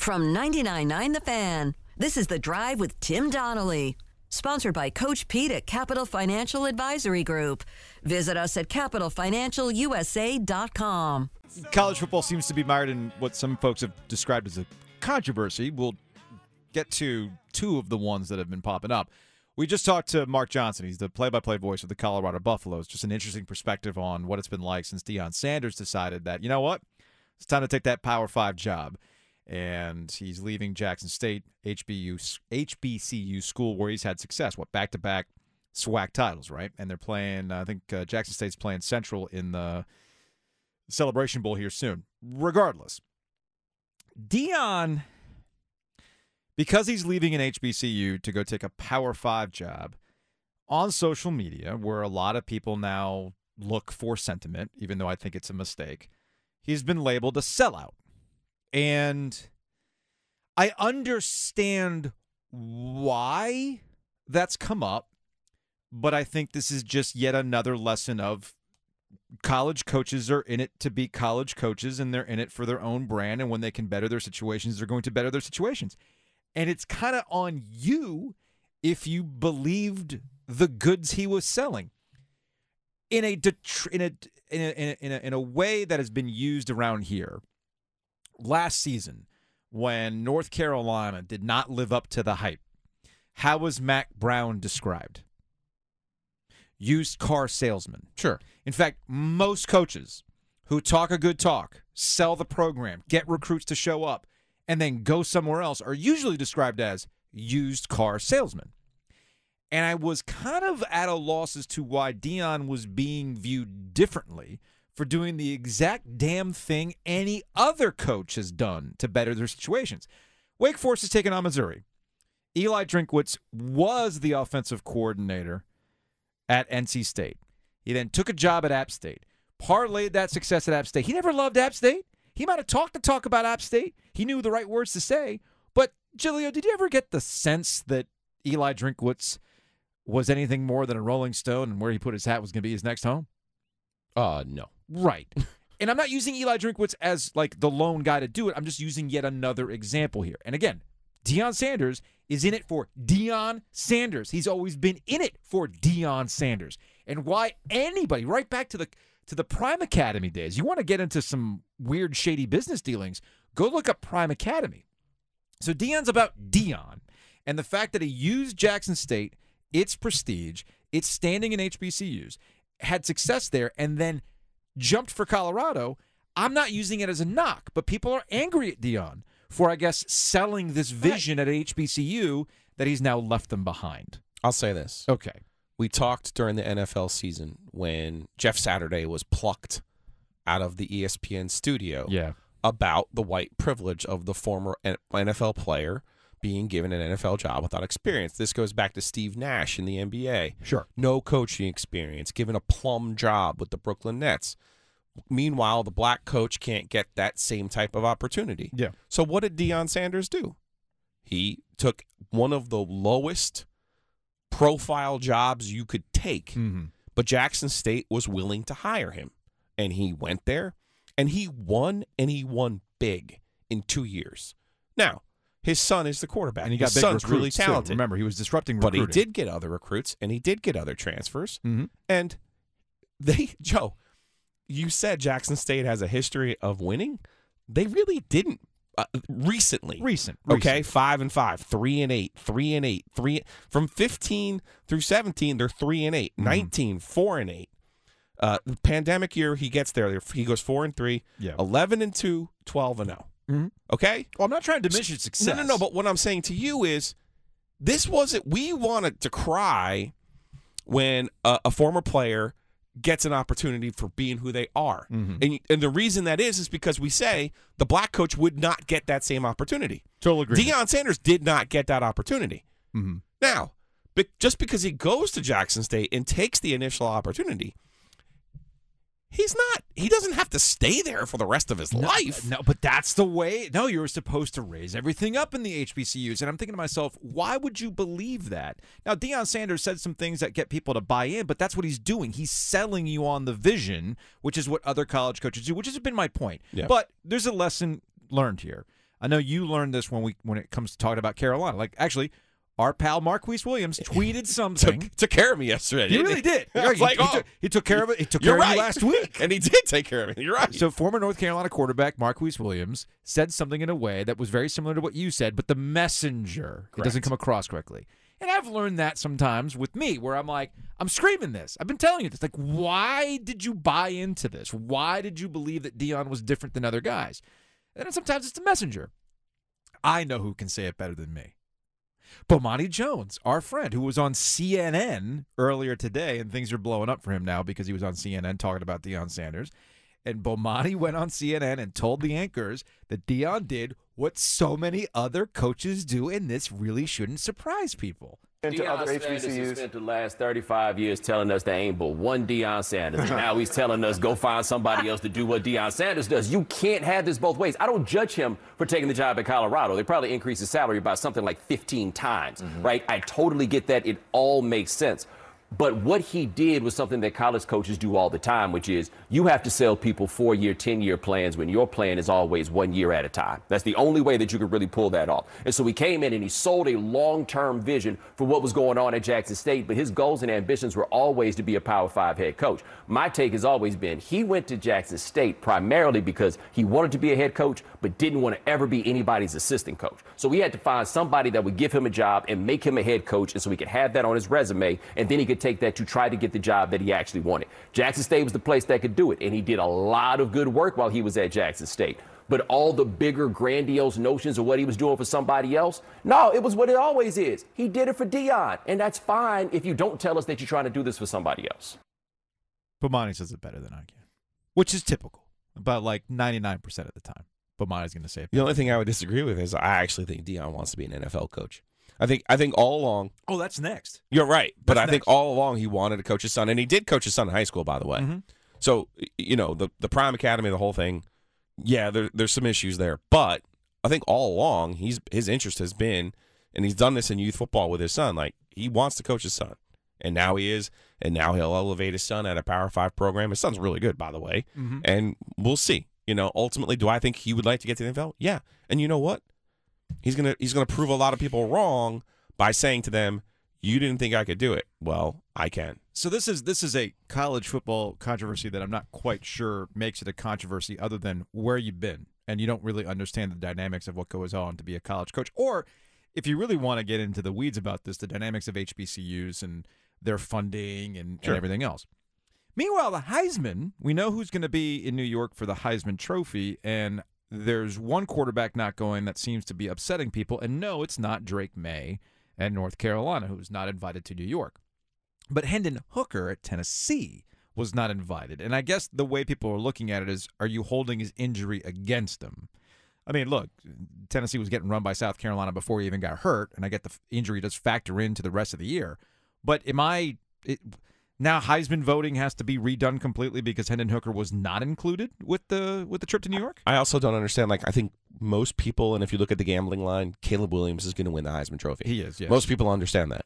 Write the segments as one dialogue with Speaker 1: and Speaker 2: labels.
Speaker 1: From 99.9 The Fan, this is The Drive with Tim Donnelly. Sponsored by Coach Pete at Capital Financial Advisory Group. Visit us at capitalfinancialusa.com.
Speaker 2: College football seems to be mired in what some folks have described as a controversy. We'll get to two of the ones that have been popping up. We just talked to Mark Johnson. He's the play-by-play voice of the Colorado Buffaloes. Just an interesting perspective on what it's been like since Deion Sanders decided that, you know what? It's time to take that Power 5 job. And he's leaving Jackson State HBU HBCU school where he's had success. What back-to-back SWAC titles, right? And they're playing I think uh, Jackson State's playing Central in the Celebration Bowl here soon. Regardless, Deion, because he's leaving an HBCU to go take a Power Five job on social media, where a lot of people now look for sentiment, even though I think it's a mistake, he's been labeled a sellout. And I understand why that's come up, but I think this is just yet another lesson of college coaches are in it to be college coaches and they're in it for their own brand. And when they can better their situations, they're going to better their situations. And it's kind of on you if you believed the goods he was selling. In a, in a in a in a in a way that has been used around here. Last season, when North Carolina did not live up to the hype, how was Mack Brown described? Used car salesman.
Speaker 3: Sure.
Speaker 2: In fact, most coaches who talk a good talk, sell the program, get recruits to show up, and then go somewhere else are usually described as used car salesmen. And I was kind of at a loss as to why Deion was being viewed differently for doing the exact damn thing any other coach has done to better their situations. Wake Forest has taken on Missouri. Eli Drinkwitz was the offensive coordinator at NC State. He then took a job at App State, parlayed that success at App State. He never loved App State. He might have talked to talk about App State. He knew the right words to say. But, Giglio, did you ever get the sense that Eli Drinkwitz was anything more than a Rolling Stone and where he put his hat was going to be his next home?
Speaker 3: Uh, no.
Speaker 2: Right. and I'm not using Eli Drinkwitz as like the lone guy to do it. I'm just using yet another example here. And again, Deion Sanders is in it for Deion Sanders. He's always been in it for Deion Sanders. And why anybody, right back to the to the Prime Academy days. You want to get into some weird, shady business dealings? Go look up Prime Academy. So Deion's about Deion and the fact that he used Jackson State, its prestige, its standing in HBCUs, had success there, and then jumped for Colorado. I'm not using it as a knock, but people are angry at Deion for, I guess, selling this vision right. at HBCU that he's now left them behind.
Speaker 3: I'll say this.
Speaker 2: Okay
Speaker 3: we talked during the NFL season when Jeff Saturday was plucked out of the ESPN studio
Speaker 2: yeah.
Speaker 3: about the white privilege of the former NFL player being given an NFL job without experience. This goes back to Steve Nash in the NBA.
Speaker 2: Sure.
Speaker 3: No coaching experience, given a plum job with the Brooklyn Nets. Meanwhile, the black coach can't get that same type of opportunity.
Speaker 2: Yeah.
Speaker 3: So what did Deion Sanders do? He took one of the lowest profile jobs you could take.
Speaker 2: Mm-hmm.
Speaker 3: But Jackson State was willing to hire him. And he went there and he won and he won big in two years. Now, his son is the quarterback.
Speaker 2: And he got
Speaker 3: his
Speaker 2: big
Speaker 3: son's really
Speaker 2: too.
Speaker 3: talented.
Speaker 2: Remember, he was disrupting recruiting.
Speaker 3: But he did get other recruits and he did get other transfers.
Speaker 2: Mm-hmm.
Speaker 3: And they, Joe, you said Jackson State has a history of winning. They really didn't uh, recently.
Speaker 2: Recent.
Speaker 3: Okay,
Speaker 2: recent.
Speaker 3: five and five, three and eight, three and eight, three from fifteen through seventeen. They're three and 8
Speaker 2: mm-hmm.
Speaker 3: 19, four and eight. Uh, the pandemic year, he gets there. He goes four and three,
Speaker 2: yeah.
Speaker 3: 11 and two, 12 and 0.
Speaker 2: Mm-hmm.
Speaker 3: Okay?
Speaker 2: Well, I'm not trying to diminish its success.
Speaker 3: No, no, no. But what I'm saying to you is this wasn't, we wanted to cry when a, a former player gets an opportunity for being who they are.
Speaker 2: Mm-hmm.
Speaker 3: And, and the reason that is is because we say the black coach would not get that same opportunity.
Speaker 2: Totally agree.
Speaker 3: Deion Sanders did not get that opportunity.
Speaker 2: Mm-hmm.
Speaker 3: Now, but just because he goes to Jackson State and takes the initial opportunity He's not. He doesn't have to stay there for the rest of his
Speaker 2: no,
Speaker 3: life.
Speaker 2: No, but that's the way. No, you're supposed to raise everything up in the HBCUs. And I'm thinking to myself, why would you believe that? Now, Deion Sanders said some things that get people to buy in, but that's what he's doing. He's selling you on the vision, which is what other college coaches do, which has been my point.
Speaker 3: Yeah.
Speaker 2: But there's a lesson learned here. I know you learned this when we when it comes to talking about Carolina. Like actually, our pal Marquise Williams tweeted something.
Speaker 3: Took, took care of me yesterday.
Speaker 2: he really did. He,
Speaker 3: like,
Speaker 2: he
Speaker 3: oh,
Speaker 2: took, he took care of it. He took
Speaker 3: you're
Speaker 2: care
Speaker 3: right.
Speaker 2: of you last week.
Speaker 3: and he did take care of me. You're right.
Speaker 2: So former North Carolina quarterback Marquise Williams said something in a way that was very similar to what you said, but the messenger it doesn't come across correctly. And I've learned that sometimes with me, where I'm like, I'm screaming this. I've been telling you this. Like, why did you buy into this? Why did you believe that Deion was different than other guys? And then sometimes it's the messenger. I know who can say it better than me. Bomani Jones, our friend, who was on CNN earlier today, and things are blowing up for him now because he was on CNN talking about Deion Sanders. And Bomani went on CNN and told the anchors that Deion did what so many other coaches do, and this really shouldn't surprise people.
Speaker 4: Into
Speaker 5: Deion
Speaker 4: other
Speaker 5: Sanders
Speaker 4: HBCUs.
Speaker 5: spent the last 35 years telling us there ain't but one Deion Sanders. And now he's telling us go find somebody else to do what Deion Sanders does. You can't have this both ways. I don't judge him for taking the job at Colorado. They probably increased his salary by something like 15 times, mm-hmm. right? I totally get that. It all makes sense. But what he did was something that college coaches do all the time, which is you have to sell people four year, 10 year plans when your plan is always one year at a time. That's the only way that you could really pull that off. And so he came in and he sold a long term vision for what was going on at Jackson State, but his goals and ambitions were always to be a Power Five head coach. My take has always been he went to Jackson State primarily because he wanted to be a head coach, but didn't want to ever be anybody's assistant coach. So we had to find somebody that would give him a job and make him a head coach, and so he could have that on his resume, and then he could take that to try to get the job that he actually wanted. Jackson State was the place that could do it, and he did a lot of good work while he was at Jackson State. But all the bigger, grandiose notions of what he was doing for somebody else, no, it was what it always is. He did it for Deion, and that's fine if you don't tell us that you're trying to do this for somebody else.
Speaker 2: But Bomani says it better than I can, which is typical, about like 99% of the time. But Bomani's going to say it.
Speaker 3: the only thing I would disagree with is I actually think Deion wants to be an NFL coach. I think I think all along
Speaker 2: Oh, that's next.
Speaker 3: You're right, but
Speaker 2: That's
Speaker 3: I think
Speaker 2: next.
Speaker 3: all along he wanted to coach his son, and he did coach his son in high school, by the way.
Speaker 2: Mhm.
Speaker 3: So you know the the Prime Academy, the whole thing. Yeah, there, there's some issues there, but I think all along he's his interest has been, and he's done this in youth football with his son. Like he wants to coach his son, and now he is, and now he'll elevate his son at a Power Five program. His son's really good, by the way,
Speaker 2: Mhm.
Speaker 3: and we'll see. You know, ultimately, do I think he would like to get to the NFL? Yeah, and you know what? He's gonna he's gonna prove a lot of people wrong by saying to them, "You didn't think I could do it." Well, I can.
Speaker 2: So this is this is a college football controversy that I'm not quite sure makes it a controversy other than where you've been and you don't really understand the dynamics of what goes on to be a college coach or if you really want to get into the weeds about this the dynamics of HBCUs and their funding and, and everything else. Meanwhile, the Heisman, we know who's going to be in New York for the Heisman Trophy and there's one quarterback not going that seems to be upsetting people and no, it's not Drake Maye at North Carolina who's not invited to New York. But Hendon Hooker at Tennessee was not invited. And I guess the way people are looking at it is are you holding his injury against him? I mean, look, Tennessee was getting run by South Carolina before he even got hurt, and I get the injury does factor into the rest of the year. But am I it, now Heisman voting has to be redone completely because Hendon Hooker was not included with the with the trip to New York?
Speaker 3: I also don't understand. Like, I think most people, and if you look at the gambling line, Caleb Williams is going to win the Heisman Trophy.
Speaker 2: He is, yes.
Speaker 3: Most people understand that.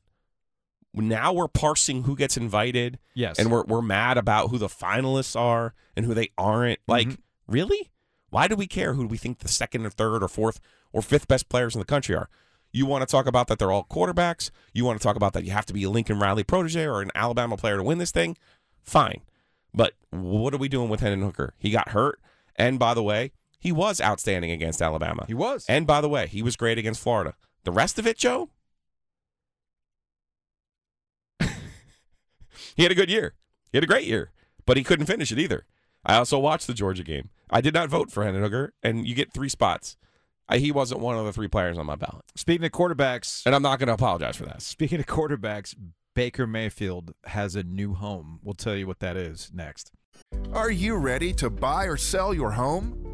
Speaker 3: Now we're parsing who gets invited,
Speaker 2: yes.
Speaker 3: and we're we're mad about who the finalists are and who they aren't. Like,
Speaker 2: Mhm.
Speaker 3: really? Why do we care who we think the second or third or fourth or fifth best players in the country are? You want to talk about that they're all quarterbacks? You want to talk about that you have to be a Lincoln Riley protege or an Alabama player to win this thing? Fine. But what are we doing with Hendon Hooker? He got hurt. And by the way, he was outstanding against Alabama.
Speaker 2: he was.
Speaker 3: And by the way, he was great against Florida. The rest of it, Joe? he had a good year. He had a great year, but he couldn't finish it either. I also watched the Georgia game. I did not vote for Hendon Hooker, and you get three spots. I, he wasn't one of the three players on my ballot,
Speaker 2: Speaking of quarterbacks,
Speaker 3: and I'm not going to apologize for that.
Speaker 2: Speaking of quarterbacks, Baker Mayfield has a new home. We'll tell you what that is next.
Speaker 6: Are you ready to buy or sell your home?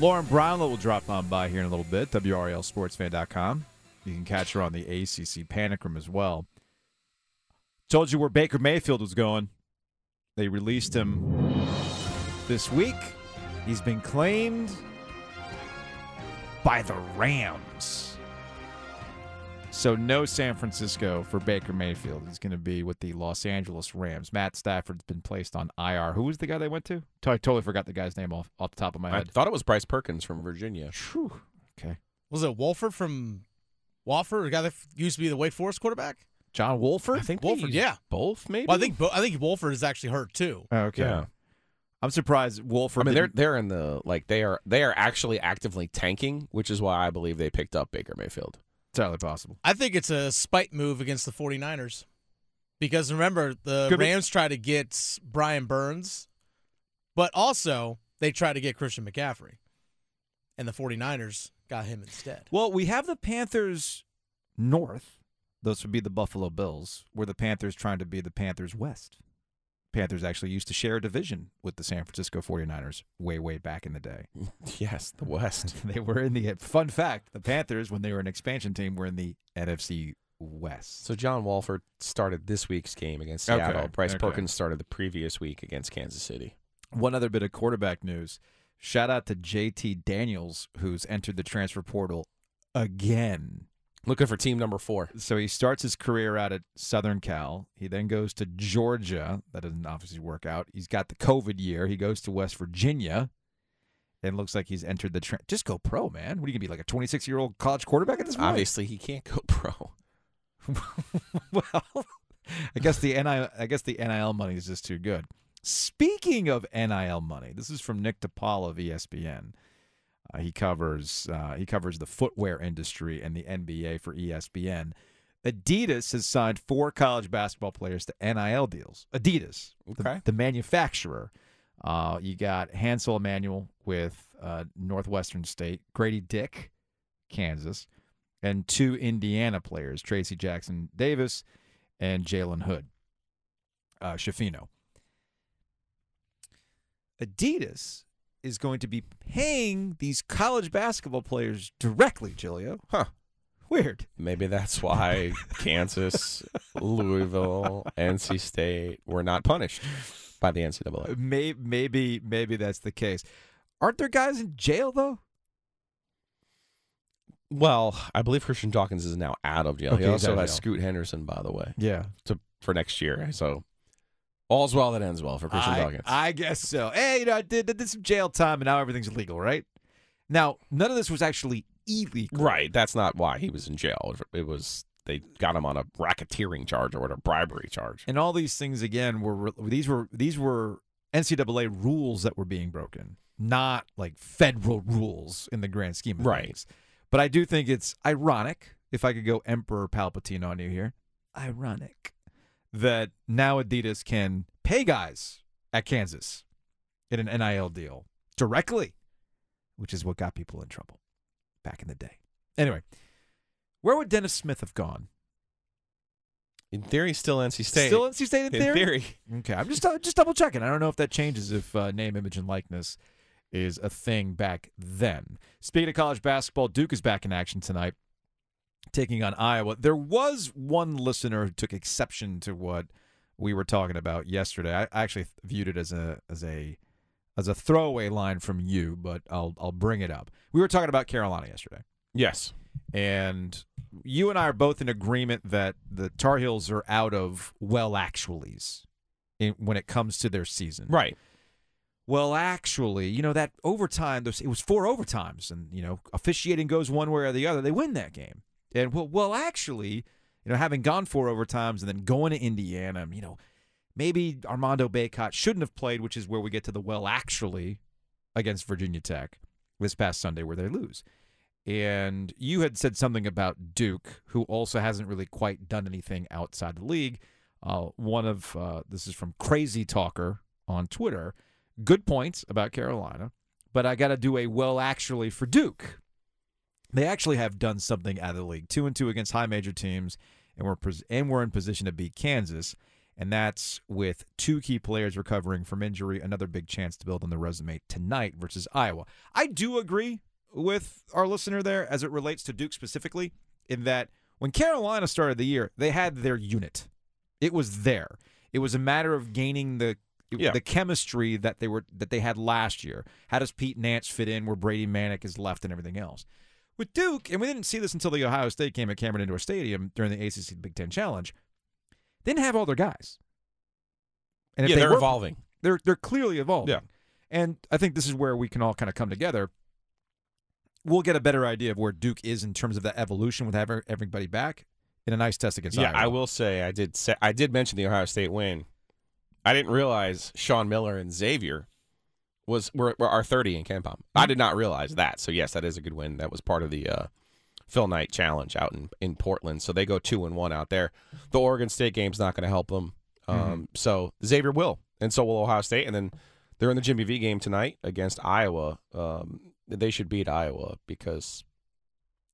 Speaker 2: Lauren Brownlow will drop on by here in a little bit, WRALSportsFan.com. You can catch her on the ACC Panic Room as well. Told you where Baker Mayfield was going. They released him this week. He's been claimed by the Rams. So no San Francisco for Baker Mayfield. He's going to be with the Los Angeles Rams. Matt Stafford's been placed on IR. Who was the guy they went to? I totally forgot the guy's name off, off the top of my head.
Speaker 3: I
Speaker 2: head.
Speaker 3: thought it was Bryce Perkins from Virginia.
Speaker 2: Phew. Okay.
Speaker 4: Was it Wolford from Wofford, the guy that used to be the Wake Forest quarterback?
Speaker 2: John Wolford?
Speaker 3: I think
Speaker 4: Wolford, yeah.
Speaker 3: both maybe.
Speaker 4: Well, I think Bo- I think Wolford is actually hurt too.
Speaker 2: Oh, okay.
Speaker 3: Yeah.
Speaker 2: I'm surprised Wolford.
Speaker 3: I mean, they're they're in the like they are they are actually actively tanking, which is why I believe they picked up Baker Mayfield.
Speaker 2: Entirely possible.
Speaker 4: I think it's a spite move against the 49ers. Because remember, the
Speaker 2: Could be.
Speaker 4: Rams tried to get Brian Burns, but also they tried to get Christian McCaffrey. And the 49ers got him instead.
Speaker 2: Well, we have the Panthers North. Those would be the Buffalo Bills, where the Panthers trying to be the Panthers West. Panthers actually used to share a division with the San Francisco 49ers way, way back in the day.
Speaker 3: Yes, the West.
Speaker 2: they were in the fun fact, the Panthers, when they were an expansion team, were in the NFC West.
Speaker 3: So John Wolford started this week's game against
Speaker 2: Okay,
Speaker 3: Seattle. Bryce
Speaker 2: okay.
Speaker 3: Perkins started the previous week against Kansas City.
Speaker 2: One other bit of quarterback news. Shout out to JT Daniels, who's entered the transfer portal again.
Speaker 3: Looking for team number four.
Speaker 2: So he starts his career out at Southern Cal. He then goes to Georgia. That doesn't obviously work out. He's got the COVID year. He goes to West Virginia. And looks like he's entered the tra- just go pro, man. What are you gonna be like a 26 year old college quarterback at this point?
Speaker 3: Obviously, he can't go pro.
Speaker 2: well, I guess the NIL, I guess the NIL money is just too good. Speaking of NIL money, this is from Nick DePaul of ESPN. Uh, he covers uh, he covers the footwear industry and the NBA for ESPN. Adidas has signed four college basketball players to NIL deals. Adidas, the-
Speaker 3: Okay.
Speaker 2: the, manufacturer. Uh, you got Hansel Enmanuel with uh, Northwestern State, Grady Dick, Kansas, and two Indiana players, Trayce Jackson-Davis and Jalen Hood, uh, Schifino. Adidas is going to be paying these college basketball players directly, Giglio.
Speaker 3: Huh.
Speaker 2: Weird.
Speaker 3: Maybe that's why Kansas, Louisville, NC State were not punished by the NCAA.
Speaker 2: Maybe, maybe, maybe that's the case. Aren't there guys in jail though?
Speaker 3: Well, I believe Christian Dawkins is now out of jail.
Speaker 2: Okay,
Speaker 3: he also has. Scoot Henderson, by the way,
Speaker 2: Yeah,
Speaker 3: to for next year. So all's well that ends well for Christian
Speaker 2: I,
Speaker 3: Dawkins.
Speaker 2: I guess so. Hey, you know, I did, did some jail time, and now everything's legal, right? Now, none of this was actually illegal.
Speaker 3: right. That's not why he was in jail. It was they got him on a racketeering charge or a bribery charge.
Speaker 2: And all these things again were these were these were NCAA rules that were being broken, not like federal rules in the grand scheme of
Speaker 3: Right.
Speaker 2: things. But I do think it's ironic, if I could go Emperor Palpatine on you here, ironic that now Adidas can pay guys at Kansas in an NIL deal directly, which is what got people in trouble back in the day. Anyway, where would Dennis Smith have gone?
Speaker 3: In theory, still NC State.
Speaker 2: Still NC State in,
Speaker 3: in
Speaker 2: theory?
Speaker 3: theory.
Speaker 2: Okay, I'm just just double checking. I don't know if that changes if uh, name, image, and likeness is a thing back then. Speaking of college basketball, Duke is back in action tonight, taking on Iowa. There was one listener who took exception to what we were talking about yesterday. I I actually viewed it as a as a as a throwaway line from you, but I'll I'll bring it up. We were talking about Carolina yesterday.
Speaker 3: Yes.
Speaker 2: And you and I are both in agreement that the Tar Heels are out of well actuallys in, when it comes to their season.
Speaker 3: Right.
Speaker 2: Well, actually, you know that overtime. Those, it was four overtimes, and you know officiating goes one way or the other. They win that game, and well, well, actually, you know having gone four overtimes and then going to Indiana, you know maybe Armando Bacot shouldn't have played, which is where we get to the well actually against Virginia Tech this past Sunday where they lose. And you had said something about Duke, who also hasn't really quite done anything outside the league. Uh, one of uh, this is from Crazy Talker on Twitter. Good points about Carolina, but I got to do a well actually for Duke. They actually have done something out of the league, two and two against high major teams, and we're pos- and we're in position to beat Kansas. And that's with two key players recovering from injury, another big chance to build on the resume tonight versus Iowa. I do agree with our listener there as it relates to Duke specifically, in that when Carolina started the year, they had their unit. It was there. It was a matter of gaining the
Speaker 3: Yeah.
Speaker 2: the chemistry that they were that they had last year. How does Pete Nance fit in where Brady Manek is left and everything else? With Duke, and we didn't see this until the Ohio State game at Cameron Indoor Stadium during the ACC Big Ten Challenge, they didn't have all their guys. And
Speaker 3: yeah,
Speaker 2: they
Speaker 3: they're
Speaker 2: were-
Speaker 3: evolving.
Speaker 2: they're they're clearly evolving.
Speaker 3: Yeah.
Speaker 2: And I think this is where we can all kind of come together. We'll get a better idea of where Duke is in terms of that evolution with having everybody back in a nice test against
Speaker 3: Yeah,
Speaker 2: Iowa.
Speaker 3: I will say I did say I did mention the Ohio State win. I didn't realize Sean Miller and Xavier was were, were our thirty in KenPom. I did not realize that. So yes, that is a good win. That was part of the uh, Phil Knight challenge out in, in Portland. So they go two and one out there. The Oregon State game's not going to help them. Um, So Xavier will, and so will Ohio State, and then they're in the Jimmy V game tonight against Iowa. Um, they should beat Iowa because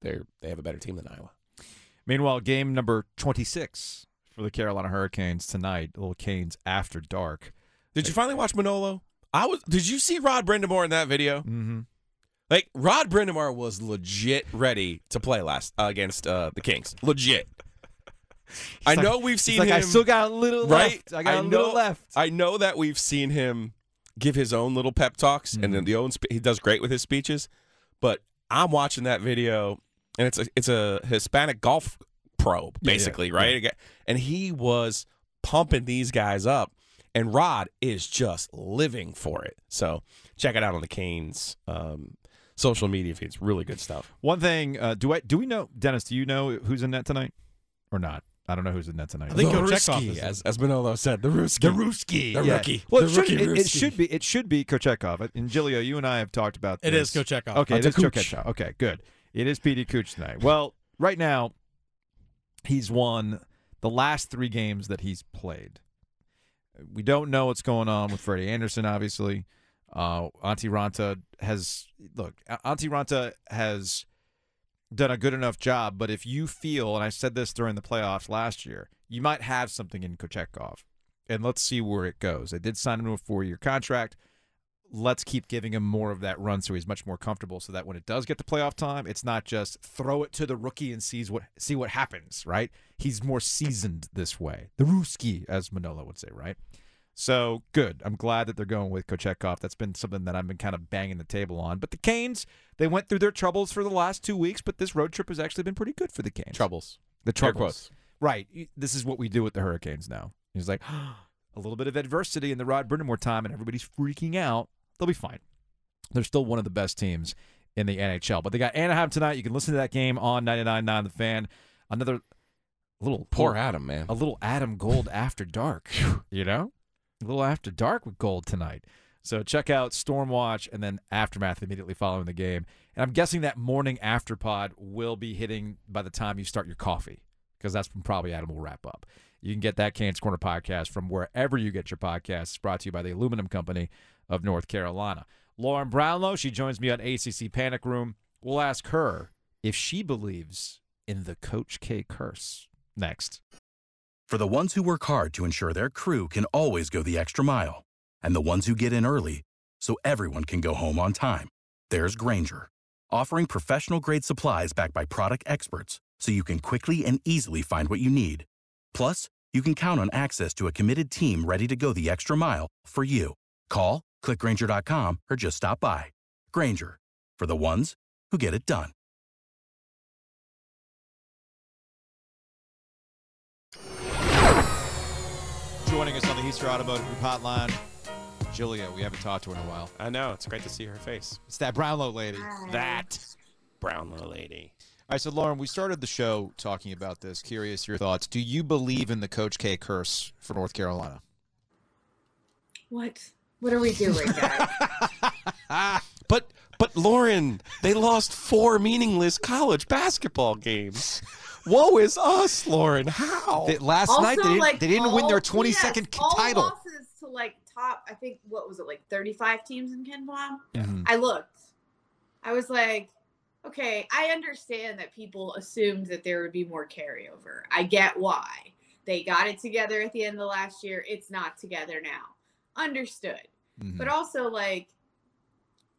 Speaker 3: they're they have a better team than Iowa.
Speaker 2: Meanwhile, game number 26 for the Carolina Hurricanes tonight, little Canes after dark.
Speaker 3: Did you finally watch Manolo? I was. Did you see Rod Brind'Amour in that video?
Speaker 2: Mm-hmm.
Speaker 3: Like Rod Brind'Amour was legit ready to play last uh, against uh, the Kings. Legit. I know we've seen
Speaker 2: like,
Speaker 3: him.
Speaker 2: I still got a little
Speaker 3: right.
Speaker 2: left. I got a
Speaker 3: know,
Speaker 2: little left.
Speaker 3: I know that we've seen him give his own little pep talks, and
Speaker 2: Mm-hmm.
Speaker 3: then the own spe- he does great with his speeches. But I'm watching that video, and it's a it's a Hispanic golf pro,
Speaker 2: Yeah, yeah,
Speaker 3: basically, right? And he was pumping these guys up, and Rod is just living for it. So check it out on the Canes um, social media feeds. Really good stuff.
Speaker 2: One thing, uh, do I do we know Dennis? Do you know who's in net tonight or not? I don't know who's in net tonight.
Speaker 4: I think
Speaker 3: the Kochetkov
Speaker 4: is
Speaker 3: as as Manolo said, the Ruski,
Speaker 2: The Ruski,
Speaker 3: the
Speaker 2: yeah.
Speaker 3: rookie,
Speaker 2: Well,
Speaker 3: the
Speaker 2: it should,
Speaker 3: rookie
Speaker 2: it, it should be. It should be Kochetkov. And Giglio, you and I have talked about.
Speaker 4: It is
Speaker 2: this.
Speaker 4: Kochetkov.
Speaker 2: Okay, it
Speaker 3: It's
Speaker 2: is. Kochetkov. Okay, good. It is PD Cooch tonight. Well, right now, he's won the last three games that he's played. We don't know what's going on with Freddie Andersen. Obviously, uh, Antti Raanta has look. Antti Raanta has done a good enough job. But if you feel, and I said this during the playoffs last year, you might have something in Kochetkov, and let's see where it goes. They did sign him to a four-year contract let's keep giving him more of that run so he's much more comfortable so that when it does get to playoff time it's not just throw it to the rookie and sees what see what happens right? He's more seasoned this way. The Ruski as Manolo would say right? So good. I'm glad that they're going with Kochetkov that's been something that I've been kind of banging the table on. But the Canes they went through their troubles for the last two weeks but this road trip has actually been pretty good for the Canes.
Speaker 3: Troubles.
Speaker 2: the troubles. right. This is what we do with the Hurricanes now. He's like ah, a little bit of adversity in the Rod Brind'Amour time and everybody's freaking out they'll be fine. They're still one of the best teams in the NHL. But they got Anaheim tonight. You can listen to that game on 99.9 The Fan. Another little
Speaker 3: Poor
Speaker 2: little-
Speaker 3: Adam, man.
Speaker 2: a little Adam Gold after dark. you know, a little after dark with Gold tonight. So check out Stormwatch and then Aftermath immediately following the game. And I'm guessing that morning after pod will be hitting by the time you start your coffee because that's when probably Adam will wrap up. You can get that Canes Corner podcast from wherever you get your podcasts. It's brought to you by the Aluminum Company of North Carolina. Lauren Brownlow, she joins me on ACC Panic Room. We'll ask her if she believes in the Coach K curse. Next.
Speaker 7: For the ones who work hard to ensure their crew can always go the extra mile, and the ones who get in early so everyone can go home on time, there's Grainger, offering professional grade supplies backed by product experts so you can quickly and easily find what you need. Plus, you can count on access to a committed team ready to go the extra mile for you. Call, clickgrainger.com, or just stop by. Grainger, for the ones who get it done.
Speaker 2: Joining us on the Easter Automotive Group Hotline, Julia. We haven't talked to her in a while.
Speaker 3: I know. It's great to see her face.
Speaker 2: It's that Brownlow lady.
Speaker 3: That brown little lady.
Speaker 2: All right, so Lauren, we started the show talking about this. Curious your thoughts. Do you believe in the Coach K curse for North Carolina?
Speaker 8: What? What are we doing, guys?
Speaker 3: But but Lauren, they lost four meaningless college basketball games. Woe is us, Lauren. How?
Speaker 2: They- last
Speaker 8: also,
Speaker 2: night they didn't,
Speaker 8: like
Speaker 2: they didn't win their 22nd
Speaker 8: yes, all
Speaker 2: title.
Speaker 8: losses to like top. I think what was it like thirty five teams in KenPom?
Speaker 2: Mhm.
Speaker 8: I looked. I was like, okay, I understand that people assumed that there would be more carryover. I get why. They got it together at the end of last year. It's not together now. Understood.
Speaker 2: Mhm.
Speaker 8: But also, like,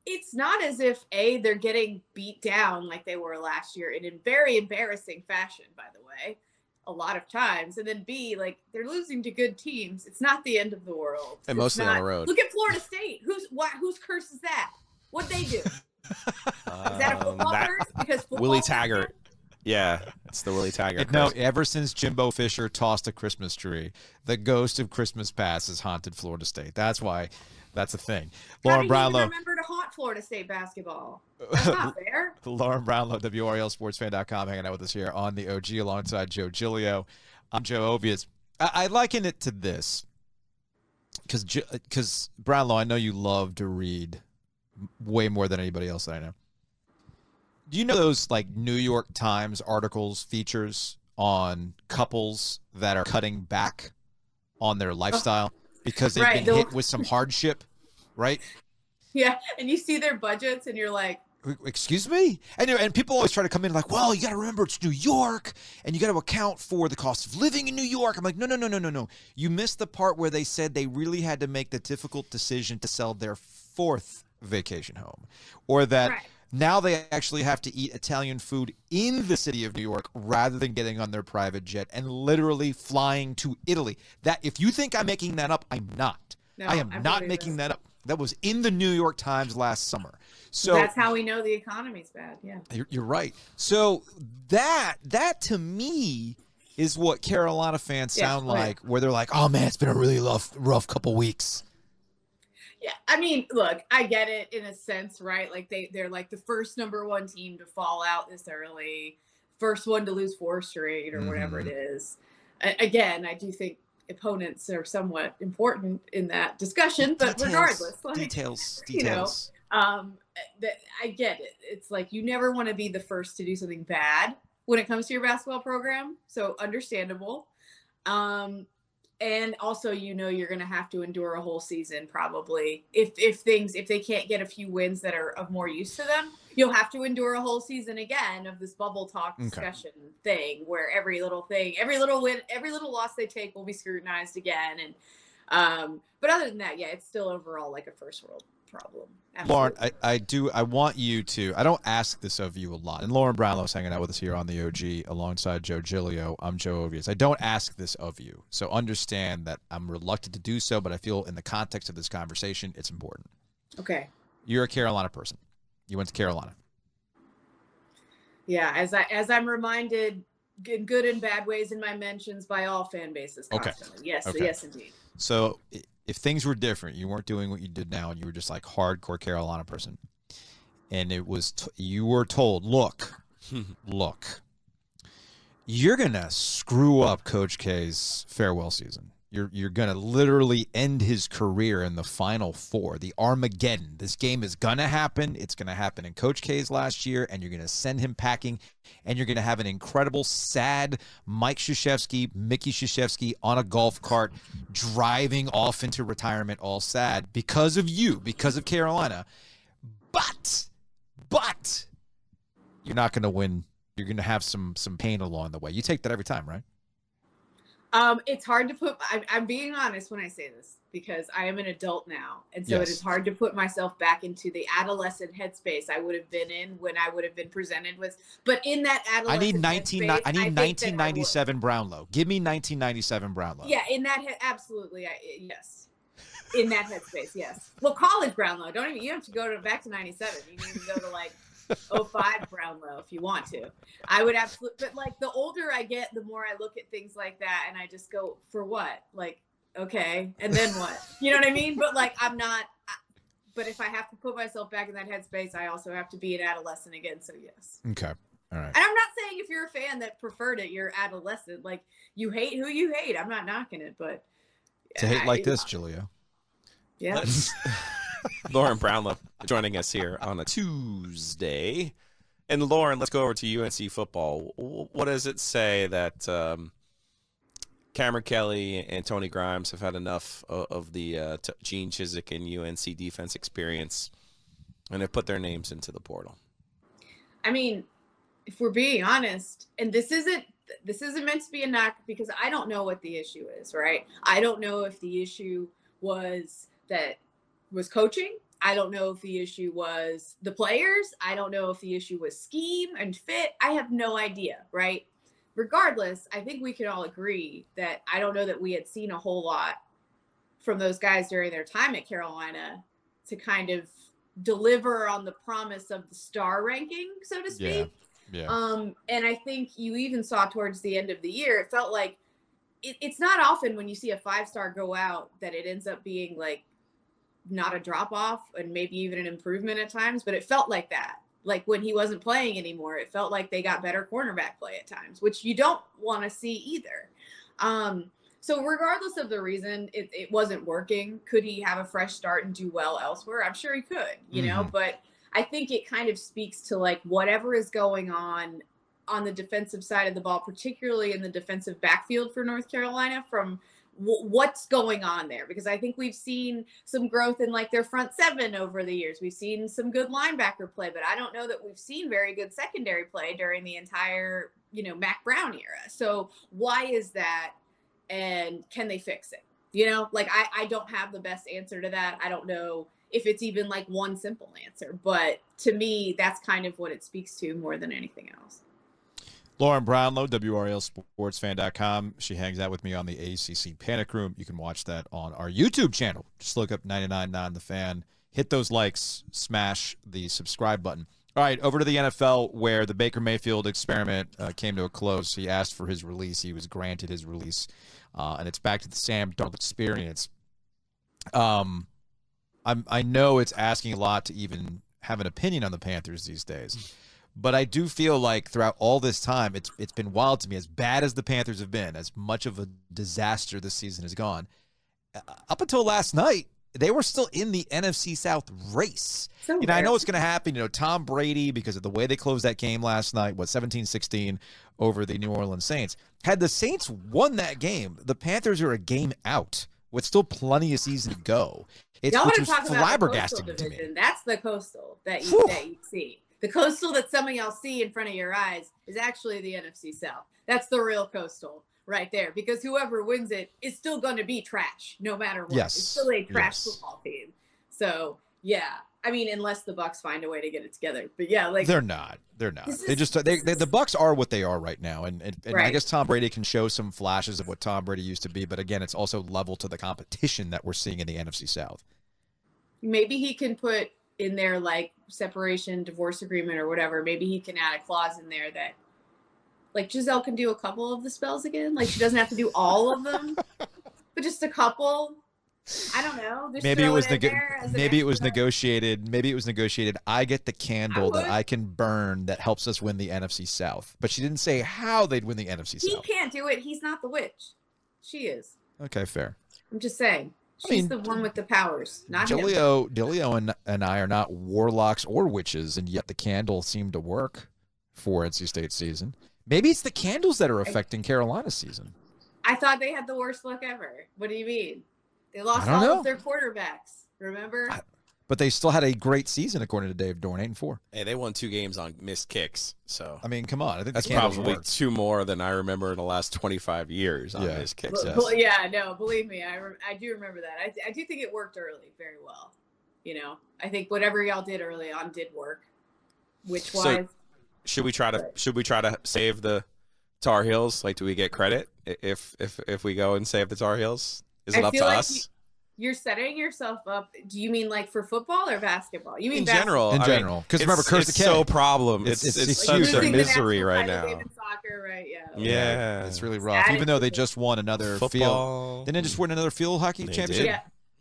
Speaker 8: it's not as if A, they're getting beat down like they were last year and in very embarrassing fashion, by the way, a lot of times. And then B, like, they're losing to good teams. It's not the end of the world.
Speaker 9: And
Speaker 8: It's
Speaker 9: mostly on the road.
Speaker 8: Look at Florida State. Who's what whose curse is that? What'd they do? Is that a
Speaker 9: Um,
Speaker 8: football
Speaker 9: that-
Speaker 8: curse? Because football
Speaker 9: Willie Taggart. Yeah, it's the Willie Taggart.
Speaker 2: It- no, ever since Jimbo Fisher tossed a Christmas tree, the ghost of Christmas past has haunted Florida State. That's why. That's a thing.
Speaker 8: How
Speaker 2: Lauren
Speaker 8: do you
Speaker 2: Brownlow.
Speaker 8: even remember to haunt Florida State basketball? That's not fair.
Speaker 2: Lauren Brownlow, WRALSportsFan.com, hanging out with us here on the OG alongside Joe Giglio. I'm Joe Ovies. I, I liken it to this because because Brownlow, I know you love to read way more than anybody else that I know. Do you know those like New York Times articles, features on couples that are cutting back on their oh. lifestyle because they've
Speaker 8: Right,
Speaker 2: been hit with some hardship, right?
Speaker 8: Yeah, and you see their budgets, and you're like,
Speaker 2: excuse me and and people always try to come in like well you got to remember it's new york and you got to account for the cost of living in new york i'm like no no no no no no you missed the part where they said they really had to make the difficult decision to sell their fourth vacation home or that
Speaker 8: Right.
Speaker 2: now they actually have to eat italian food in the city of new york rather than getting on their private jet and literally flying to italy that if you think i'm making that up i'm not
Speaker 8: No,
Speaker 2: i am
Speaker 8: I
Speaker 2: not making that up that was in the new york times last summer so
Speaker 8: that's how we know the economy's bad. Yeah.
Speaker 2: you're, you're right. So that that to me is what Carolina fans
Speaker 8: Yeah,
Speaker 2: sound oh,
Speaker 8: go ahead.
Speaker 2: like, where they're like, "Oh man, it's been a really rough rough couple weeks."
Speaker 8: Yeah, I mean, look, I get it in a sense, right? Like they they're like the first number one team to fall out this early, first one to lose four straight or whatever it
Speaker 2: Mm-hmm.
Speaker 8: is. A- again, I do think opponents are somewhat important in that discussion, but
Speaker 2: Details,
Speaker 8: regardless, like
Speaker 2: details,
Speaker 8: you know,
Speaker 2: details.
Speaker 8: um, that I get it. It's like you never want to be the first to do something bad when it comes to your basketball program, so understandable. Um, and also, you know, you're going to have to endure a whole season probably if if things if they can't get a few wins that are of more use to them. You'll have to endure a whole season again of this bubble talk
Speaker 2: Okay.
Speaker 8: discussion thing where every little thing, every little win, every little loss they take will be scrutinized again. And um, but other than that, yeah, it's still overall like a first world problem.
Speaker 2: Lauren, I, I do. I want you to. I don't ask this of you a lot. And Lauren Brownlow's hanging out with us here on the OG alongside Joe Giglio. I'm Joe Ovies. I don't ask this of you, so understand that I'm reluctant to do so. But I feel in the context of this conversation, it's important.
Speaker 8: okay.
Speaker 2: You're a Carolina person. You went to Carolina.
Speaker 8: Yeah, as I as I'm reminded in good and bad ways in my mentions by all fan bases
Speaker 2: Okay.
Speaker 8: Yes,
Speaker 2: Okay.
Speaker 8: yes indeed.
Speaker 2: So if things were different, you weren't doing what you did now, and you were just like hardcore Carolina person, and it was t- you were told, look, look, you're gonna screw up Coach K's farewell season. You're you're gonna literally end his career in the Final Four, the Armageddon. This game is gonna happen. It's gonna happen in Coach K's last year, and you're gonna send him packing, and you're gonna have an incredible, sad Mike Krzyzewski, Mickey Krzyzewski on a golf cart, driving off into retirement, all sad because of you, because of Carolina. But, but, you're not gonna win. You're gonna have some some pain along the way. You take that every time, right?
Speaker 8: Um, it's hard to put. I'm, I'm being honest when I say this because I am an adult now, and so
Speaker 2: Yes.
Speaker 8: it is hard to put myself back into the adolescent headspace I would have been in when I would have been presented with. But in that
Speaker 2: I
Speaker 8: adolescent,
Speaker 2: need 19.
Speaker 8: headspace,
Speaker 2: I need
Speaker 8: I would.
Speaker 2: 1997 Brownlow. Give me 1997 Brownlow.
Speaker 8: Yeah, in that he- absolutely, I, yes. In that headspace, yes. Well, college Brownlow. Don't even you don't have to go to back to '97. You can even go to like 05 Brownlow if you want to. I would absolutely, but like the older I get, the more I look at things like that, and I just go, for what? Like, okay, and then what? You know what I mean? But like, I'm not. I, but if I have to put myself back in that headspace, I also have to be an adolescent again. So yes.
Speaker 2: Okay. All right.
Speaker 8: And I'm not saying if you're a fan that preferred it, you're adolescent. Like you hate who you hate. I'm not knocking it, but
Speaker 2: To hate like
Speaker 8: I-
Speaker 2: this, Julia.
Speaker 8: Yeah.
Speaker 9: Lauren Brownlow joining us here on a Tuesday. And Lauren, let's go over to UNC football. What does it say that um, Cameron Kelly and Tony Grimes have had enough of, of the uh, t- Gene Chizik and UNC defense experience and have put their names into the portal?
Speaker 8: I mean, if we're being honest, and this isn't this isn't meant to be a knock because I don't know what the issue is, right? I don't know if the issue was that was coaching. I don't know if the issue was the players. I don't know if the issue was scheme and fit. I have no idea, right? Regardless, I think we can all agree that I don't know that we had seen a whole lot from those guys during their time at Carolina to kind of deliver on the promise of the star ranking, so to speak.
Speaker 2: Yeah.
Speaker 8: Um, and I think you even saw towards the end of the year, it felt like it, it's not often when you see a five star go out that it ends up being like not a drop off and maybe even an improvement at times, but it felt like that. Like when he wasn't playing anymore, it felt like they got better cornerback play at times, which you don't want to see either. Um, so regardless of the reason it, it wasn't working, could he have a fresh start and do well elsewhere? I'm sure he could, you know,
Speaker 2: Mhm.
Speaker 8: but I think it kind of speaks to like whatever is going on on the defensive side of the ball, particularly in the defensive backfield for North Carolina from what's going on there because I think we've seen some growth in like their front seven over the years. We've seen some good linebacker play, but I don't know that we've seen very good secondary play during the entire, you know, Mack Brown era. So why is that and can they fix it? You know, like I I don't have the best answer to that. I don't know if it's even like one simple answer, but to me that's kind of what it speaks to more than anything else.
Speaker 2: Lauren Brownlow, WRALSportsFan.com. She hangs out with me on the ACC Panic Room. You can watch that on our YouTube channel. Just look up 99.9 The Fan. Hit those likes, smash the subscribe button. All right, over to the NFL where the Baker Mayfield experiment uh, came to a close. He asked for his release. He was granted his release. Uh, and it's back to the Sam Darnold experience. Um, I'm, I know it's asking a lot to even have an opinion on the Panthers these days. But I do feel like throughout all this time, it's it's been wild to me. As bad as the Panthers have been, as much of a disaster this season has gone, uh, up until last night, they were still in the NFC South race.
Speaker 8: So
Speaker 2: You know, I know it's going to happen. You know, Tom Brady, because of the way they closed that game last night, what 17-16 over the New Orleans Saints. Had the Saints won that game, the Panthers are a game out with still plenty of season to go. It's
Speaker 8: Y'all
Speaker 2: which was
Speaker 8: talk about the
Speaker 2: flabbergasting to me.
Speaker 8: That's the coastal that you
Speaker 2: Whew.
Speaker 8: that you see. The coastal that some of y'all see in front of your eyes is actually the NFC South. That's the real coastal right there. Because whoever wins it is still going to be trash, no matter what.
Speaker 2: Yes.
Speaker 8: It's still a trash
Speaker 2: Yes.
Speaker 8: football team. So yeah, I mean, unless the Bucs find a way to get it together. But yeah, like
Speaker 2: they're not. They're not.
Speaker 8: This
Speaker 2: They just they, they the Bucs are what they are right now, and and, and I guess Tom Brady can show some flashes of what Tom Brady used to be, but again, it's also level to the competition that we're seeing in the NFC South.
Speaker 8: maybe he can put in there like separation divorce agreement or whatever maybe he can add a clause in there that like gisele can do a couple of the spells again like she doesn't have to do all of them but just a couple i don't know just
Speaker 2: maybe it was
Speaker 8: in
Speaker 2: nego-
Speaker 8: there as an
Speaker 2: maybe it was negotiated. Maybe it was negotiated. I get the candle that. I can burn that helps us win the NFC South, but she didn't say how they'd win the NFC
Speaker 8: he
Speaker 2: South.
Speaker 8: can't do it he's not the witch she is
Speaker 2: Okay, fair.
Speaker 8: i'm just saying
Speaker 2: I
Speaker 8: she's
Speaker 2: mean,
Speaker 8: the one with the powers not him.
Speaker 2: Delio, Delio, and and I are not warlocks or witches, and yet the candle seemed to work for NC State season. Maybe it's the candles that are affecting Carolina season.
Speaker 8: i thought they had the worst luck ever what do you mean they lost all
Speaker 2: know.
Speaker 8: of their quarterbacks remember
Speaker 2: I- But they still had a great season, according to Dave Doeren, eight and four.
Speaker 9: Hey, they won two games on missed kicks, so
Speaker 2: I mean, come on, I think
Speaker 9: that's probably
Speaker 2: worked.
Speaker 9: two more than I remember in the last 25 years on
Speaker 2: Yeah.
Speaker 9: missed kicks.
Speaker 8: Well,
Speaker 2: yes.
Speaker 8: well, yeah, no, believe me, I, re- I do remember that. I, I do think it worked early very well. You know, I think whatever y'all did early on did work. Which was
Speaker 9: So- Should we try to should we try to save the Tar Heels? Like, do we get credit if if if we go and save the Tar Heels? Is
Speaker 8: I
Speaker 9: it up to
Speaker 8: like
Speaker 9: us?
Speaker 8: You're setting yourself up. Do you mean like for football or basketball? You mean
Speaker 9: in
Speaker 8: basketball.
Speaker 9: general,
Speaker 2: In
Speaker 9: I mean,
Speaker 2: general, 'cause remember, Curse
Speaker 9: it's
Speaker 2: the K.
Speaker 9: so problem. It's
Speaker 2: It's-
Speaker 9: it's,
Speaker 2: it's
Speaker 9: such
Speaker 2: huge.
Speaker 9: a
Speaker 2: Losing
Speaker 8: the
Speaker 9: misery right now.
Speaker 8: soccer, right? Yeah.
Speaker 9: Yeah,
Speaker 2: it's really rough.
Speaker 8: That
Speaker 2: Even though they just won another field,
Speaker 9: football.
Speaker 2: didn't they just win another field hockey
Speaker 9: They
Speaker 2: championship?
Speaker 9: did.
Speaker 8: Yeah.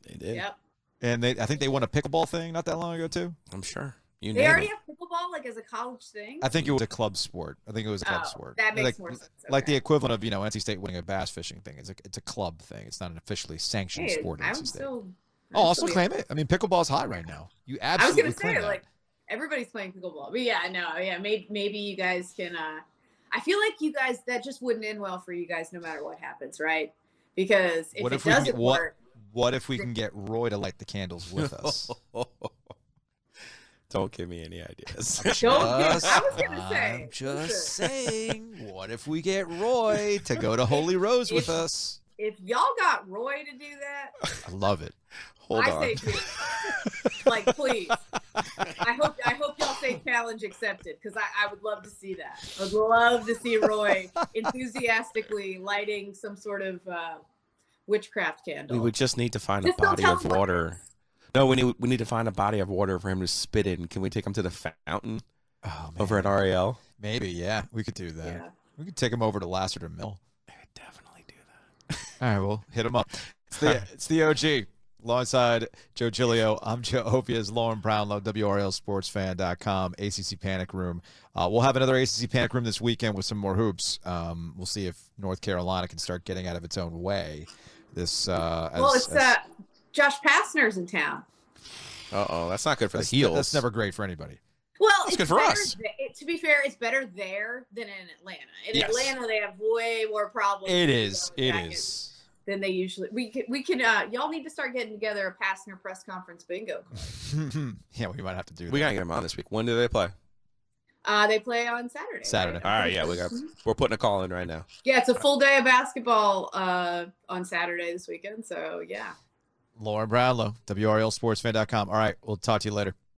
Speaker 9: They did.
Speaker 8: Yep.
Speaker 2: And they, I think they won a pickleball thing not that long ago too.
Speaker 9: I'm sure. You
Speaker 8: They already
Speaker 9: it.
Speaker 8: have pickleball like as a college thing.
Speaker 2: I think it was a club sport. I think it was a club
Speaker 8: Oh,
Speaker 2: sport.
Speaker 8: that makes
Speaker 2: like,
Speaker 8: more sense.
Speaker 2: Like the equivalent of you know NC State winning a bass fishing thing. It's a it's a club thing. It's not an officially sanctioned
Speaker 8: Hey,
Speaker 2: sport. at
Speaker 8: I
Speaker 2: NC
Speaker 8: would
Speaker 2: State.
Speaker 8: still.
Speaker 2: oh,
Speaker 8: I'd
Speaker 2: I'll
Speaker 8: still
Speaker 2: still
Speaker 8: be-
Speaker 2: claim it. I mean, pickleball's hot right now. You absolutely.
Speaker 8: I was gonna say
Speaker 2: that.
Speaker 8: like everybody's playing pickleball, but yeah, no, yeah, maybe maybe you guys can. uh I feel like you guys that just wouldn't end well for you guys, no matter what happens, right? Because if,
Speaker 2: what
Speaker 8: it
Speaker 2: if we can
Speaker 8: doesn't
Speaker 2: get what?
Speaker 8: work,
Speaker 2: What if we can get Roy to light the candles with us?
Speaker 3: Don't give me any ideas.
Speaker 8: Don't give- I was gonna
Speaker 10: I'm
Speaker 8: say,
Speaker 10: just saying. What if we get Roy to go to Holy Rose with us?
Speaker 8: If y'all got Roy to do that,
Speaker 10: I love it.
Speaker 3: Hold
Speaker 8: I
Speaker 3: on.
Speaker 8: say do. like please. I hope I hope y'all say challenge accepted because I, I would love to see that. I would love to see Roy enthusiastically lighting some sort of uh, witchcraft candle.
Speaker 3: We would just need to find
Speaker 8: Just
Speaker 3: a
Speaker 8: don't
Speaker 3: body
Speaker 8: tell
Speaker 3: of
Speaker 8: him what it
Speaker 3: water. No, we need we need to find a body of water for him to spit in. Can we take him to the fountain
Speaker 10: Oh,
Speaker 3: over at REL?
Speaker 10: Maybe, yeah. We could do that.
Speaker 8: Yeah.
Speaker 10: We could take him over to Lassiter Mill.
Speaker 3: I could definitely do that.
Speaker 10: All right, well,
Speaker 2: Hit him up. It's the it's the OG. Alongside Joe Giglio, I'm Joe Ovies Lauren Brownlow, WRALSportsFan.com, ACC Panic Room. Uh, we'll have another ACC Panic Room this weekend with some more hoops. Um, we'll see if North Carolina can start getting out of its own way. This uh, as,
Speaker 8: well, it's
Speaker 2: as-
Speaker 8: uh, Josh Pastner's in town.
Speaker 3: Uh oh, that's not good for
Speaker 2: that's,
Speaker 3: the heels.
Speaker 2: that's never great for anybody.
Speaker 8: Well,
Speaker 3: That's
Speaker 8: it's
Speaker 3: good for us.
Speaker 8: th- it- to be fair, it's better there than in Atlanta. In
Speaker 3: Yes.
Speaker 8: Atlanta, they have way more problems.
Speaker 10: It
Speaker 8: is.
Speaker 10: It is. is.
Speaker 8: the
Speaker 10: It
Speaker 8: jackets
Speaker 10: is.
Speaker 8: Than they usually. We can. We can. Uh, y'all need to start getting together a Pastner press conference bingo. card.
Speaker 2: yeah, we might have to do
Speaker 3: We
Speaker 2: that.
Speaker 3: gotta get him on this week. When do they play?
Speaker 8: Uh, they play on Saturday.
Speaker 2: Saturday.
Speaker 8: right?
Speaker 3: All right, yeah, we got. We're putting a call in right now.
Speaker 8: Yeah, it's a full day of basketball uh, on Saturday this weekend. So yeah.
Speaker 2: Lauren Brownlow, WRALSportsFan.com. All right, we'll talk to you later.